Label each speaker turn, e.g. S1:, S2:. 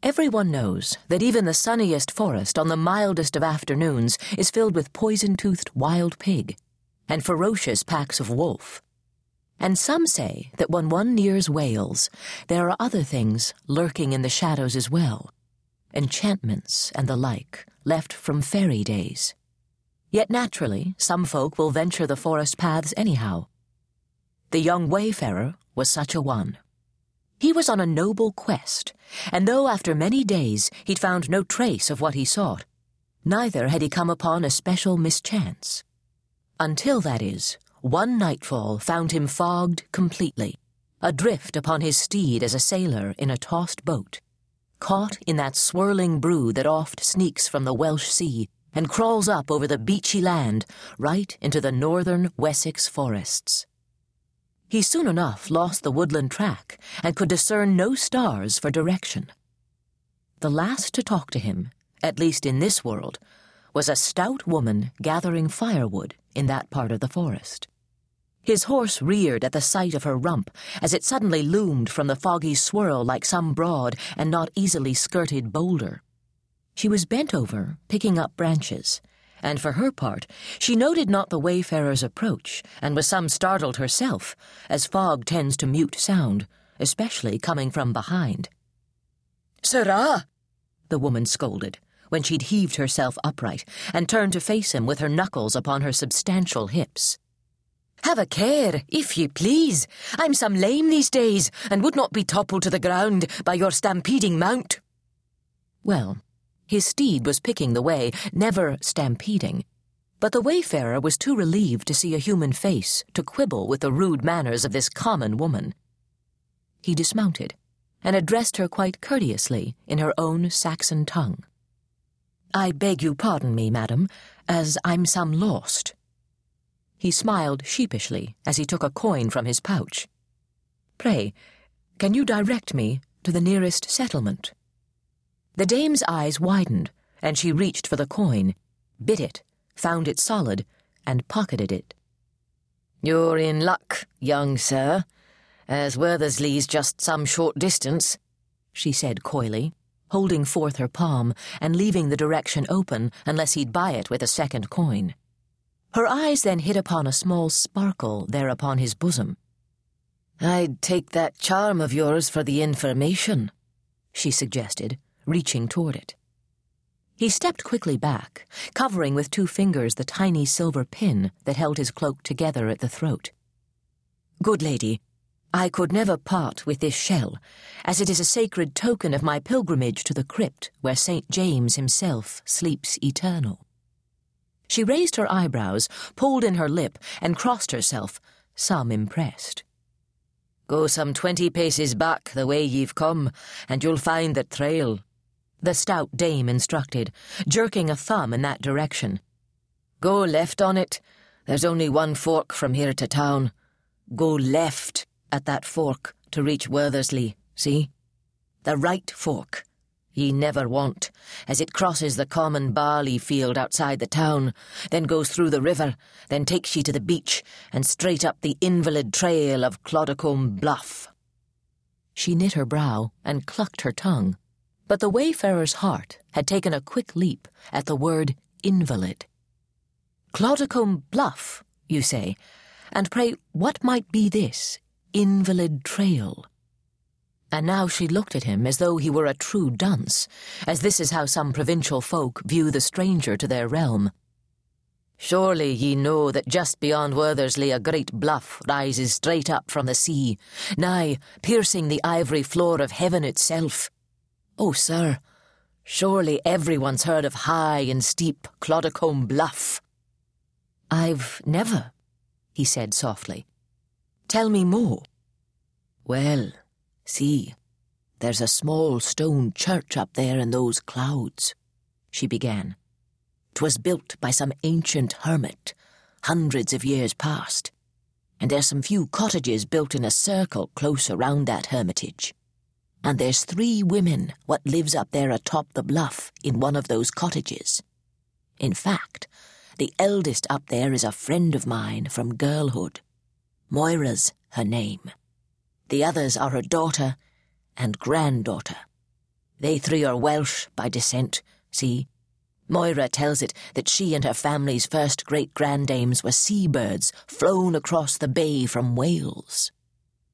S1: Everyone knows that even the sunniest forest on the mildest of afternoons is filled with poison toothed wild pig and ferocious packs of wolf. And some say that when one nears Wales, there are other things lurking in the shadows as well enchantments and the like, left from fairy days. Yet naturally, some folk will venture the forest paths anyhow. The young wayfarer was such a one. He was on a noble quest, and though after many days he'd found no trace of what he sought, neither had he come upon a special mischance. Until, that is, one nightfall found him fogged completely, adrift upon his steed as a sailor in a tossed boat, caught in that swirling brew that oft sneaks from the Welsh sea and crawls up over the beachy land right into the northern Wessex forests. He soon enough lost the woodland track and could discern no stars for direction. The last to talk to him, at least in this world, was a stout woman gathering firewood in that part of the forest. His horse reared at the sight of her rump as it suddenly loomed from the foggy swirl like some broad and not easily skirted boulder. She was bent over, picking up branches, and for her part, she noted not the wayfarer's approach, and was some startled herself, as fog tends to mute sound, especially coming from behind.
S2: Sirrah!
S1: the woman scolded, when she'd heaved herself upright and turned to face him with her knuckles upon her substantial hips.
S2: Have a care, if ye please. I'm some lame these days, and would not be toppled to the ground by your stampeding mount.
S1: Well, his steed was picking the way, never stampeding. But the wayfarer was too relieved to see a human face to quibble with the rude manners of this common woman. He dismounted and addressed her quite courteously in her own Saxon tongue. I beg you pardon me, madam, as I'm some lost. He smiled sheepishly as he took a coin from his pouch. Pray, can you direct me to the nearest settlement? The dame's eyes widened, and she reached for the coin, bit it, found it solid, and pocketed it.
S2: You're in luck, young sir, as Worthersley's just some short distance, she said coyly, holding forth her palm and leaving the direction open unless he'd buy it with a second coin. Her eyes then hit upon a small sparkle there upon his bosom.
S1: I'd take that charm of yours for the information, she suggested reaching toward it. He stepped quickly back, covering with two fingers the tiny silver pin that held his cloak together at the throat. Good lady, I could never part with this shell, as it is a sacred token of my pilgrimage to the crypt where St. James himself sleeps eternal. She raised her eyebrows, pulled in her lip, and crossed herself, some impressed.
S2: Go some twenty paces back the way ye've come, and you'll find the trail
S1: the stout dame instructed, jerking a thumb in that direction.
S2: Go left on it. There's only one fork from here to town. Go left at that fork to reach Worthersley, see? The right fork. Ye never want, as it crosses the common barley field outside the town, then goes through the river, then takes ye to the beach, and straight up the invalid trail of Clodacombe Bluff.
S1: She knit her brow and clucked her tongue. But the wayfarer's heart had taken a quick leap at the word invalid. Clodacombe Bluff, you say, and pray what might be this invalid trail? And now she looked at him as though he were a true dunce, as this is how some provincial folk view the stranger to their realm.
S2: Surely ye know that just beyond Worthersley a great bluff rises straight up from the sea, nigh piercing the ivory floor of heaven itself. Oh, sir, surely everyone's heard of high and steep Clodacombe Bluff.
S1: I've never, he said softly. Tell me more.
S2: Well, see, there's a small stone church up there in those clouds, she began. 'Twas built by some ancient hermit, hundreds of years past, and there's some few cottages built in a circle close around that hermitage and there's three women what lives up there atop the bluff in one of those cottages. In fact, the eldest up there is a friend of mine from girlhood. Moira's her name. The others are her daughter and granddaughter. They three are Welsh by descent, see? Moira tells it that she and her family's first great grandames were seabirds flown across the bay from Wales.